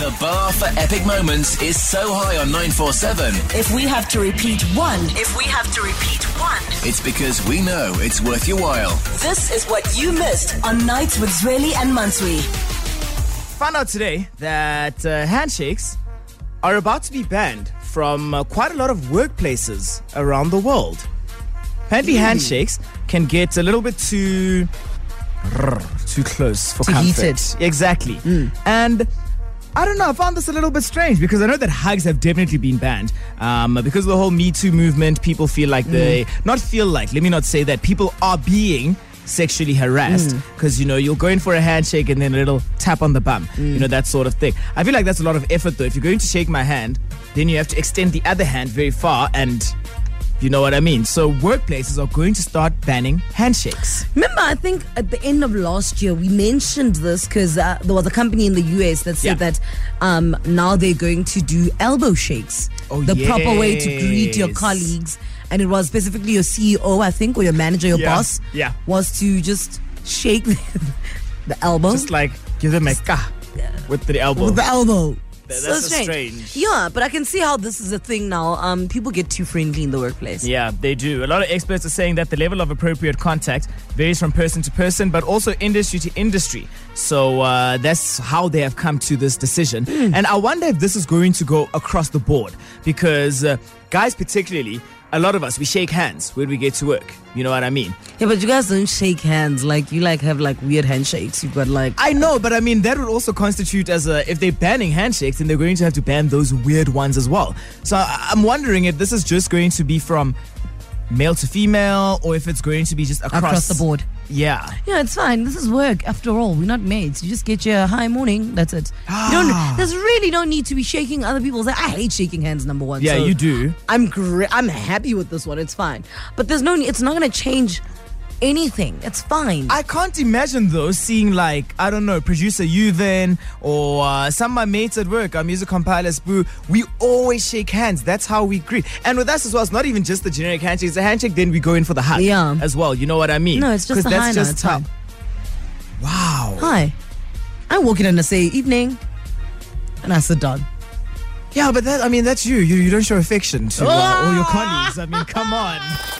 The bar for epic moments is so high on 947, If we have to repeat one, if we have to repeat one, it's because we know it's worth your while. this is what you missed on Nights with Zweli and Mansui. Found out today that uh, handshakes are about to be banned from uh, quite a lot of workplaces around the world. Apparently, handshakes can get a little bit too too close for Too comfort. heated. Exactly. And I don't know. I found this a little bit strange because I know that hugs have definitely been banned. Um, because of the whole Me Too movement, people feel like mm. they not feel like. Let me not say that people are being sexually harassed mm. because you know you're going for a handshake and then a little tap on the bum, you mm. know that sort of thing. I feel like that's a lot of effort though. If you're going to shake my hand, then you have to extend the other hand very far and. You know what I mean? So workplaces are going to start banning handshakes. Remember, I think at the end of last year, we mentioned this because uh, there was a company in the US that said Yeah. that um, now they're going to do elbow shakes. Oh, the proper way to greet your colleagues. And it was specifically your CEO, I think, or your manager, your Yeah, boss, yeah. was to just shake the, the elbow. Just like give them a ka with the elbow. with the elbow. That's so strange. strange. Yeah, but I can see how this is a thing now. Um, people get too friendly in the workplace. Yeah, they do. A lot of experts are saying that the level of appropriate contact varies from person to person, but also industry to industry. So uh, that's how they have come to this decision. And I wonder if this is going to go across the board because uh, guys, particularly, a lot of us we shake hands when we get to work. You know what I mean? Yeah, but you guys don't shake hands. Like you like have like weird handshakes. You've got like I know, but I mean that would also constitute as a if they're banning handshakes, then they're going to have to ban those weird ones as well. So I- I'm wondering if this is just going to be from male to female, or if it's going to be just across, across the board. Yeah. Yeah, it's fine. This is work after all. We're not mates. You just get your hi morning. That's it. You ah. don't. There's really no need to be shaking other people's. I hate shaking hands. Number one. Yeah, so you do. I'm great. I'm happy with this one. It's fine. But there's no. It's not gonna change anything. It's fine. I can't imagine though seeing like I don't know producer you then or uh, some of my mates at work, our music compilers, boo. We always shake hands. That's how we greet. And with us as well, it's not even just the generic handshake. It's a handshake. Then we go in for the hug. Yeah. As well. You know what I mean? No, it's just the that's just how-. Wow. hi. I walk in and I say evening, and I sit down. Yeah, but that I mean that's you. You you don't show affection to uh, all your colleagues. I mean, come on.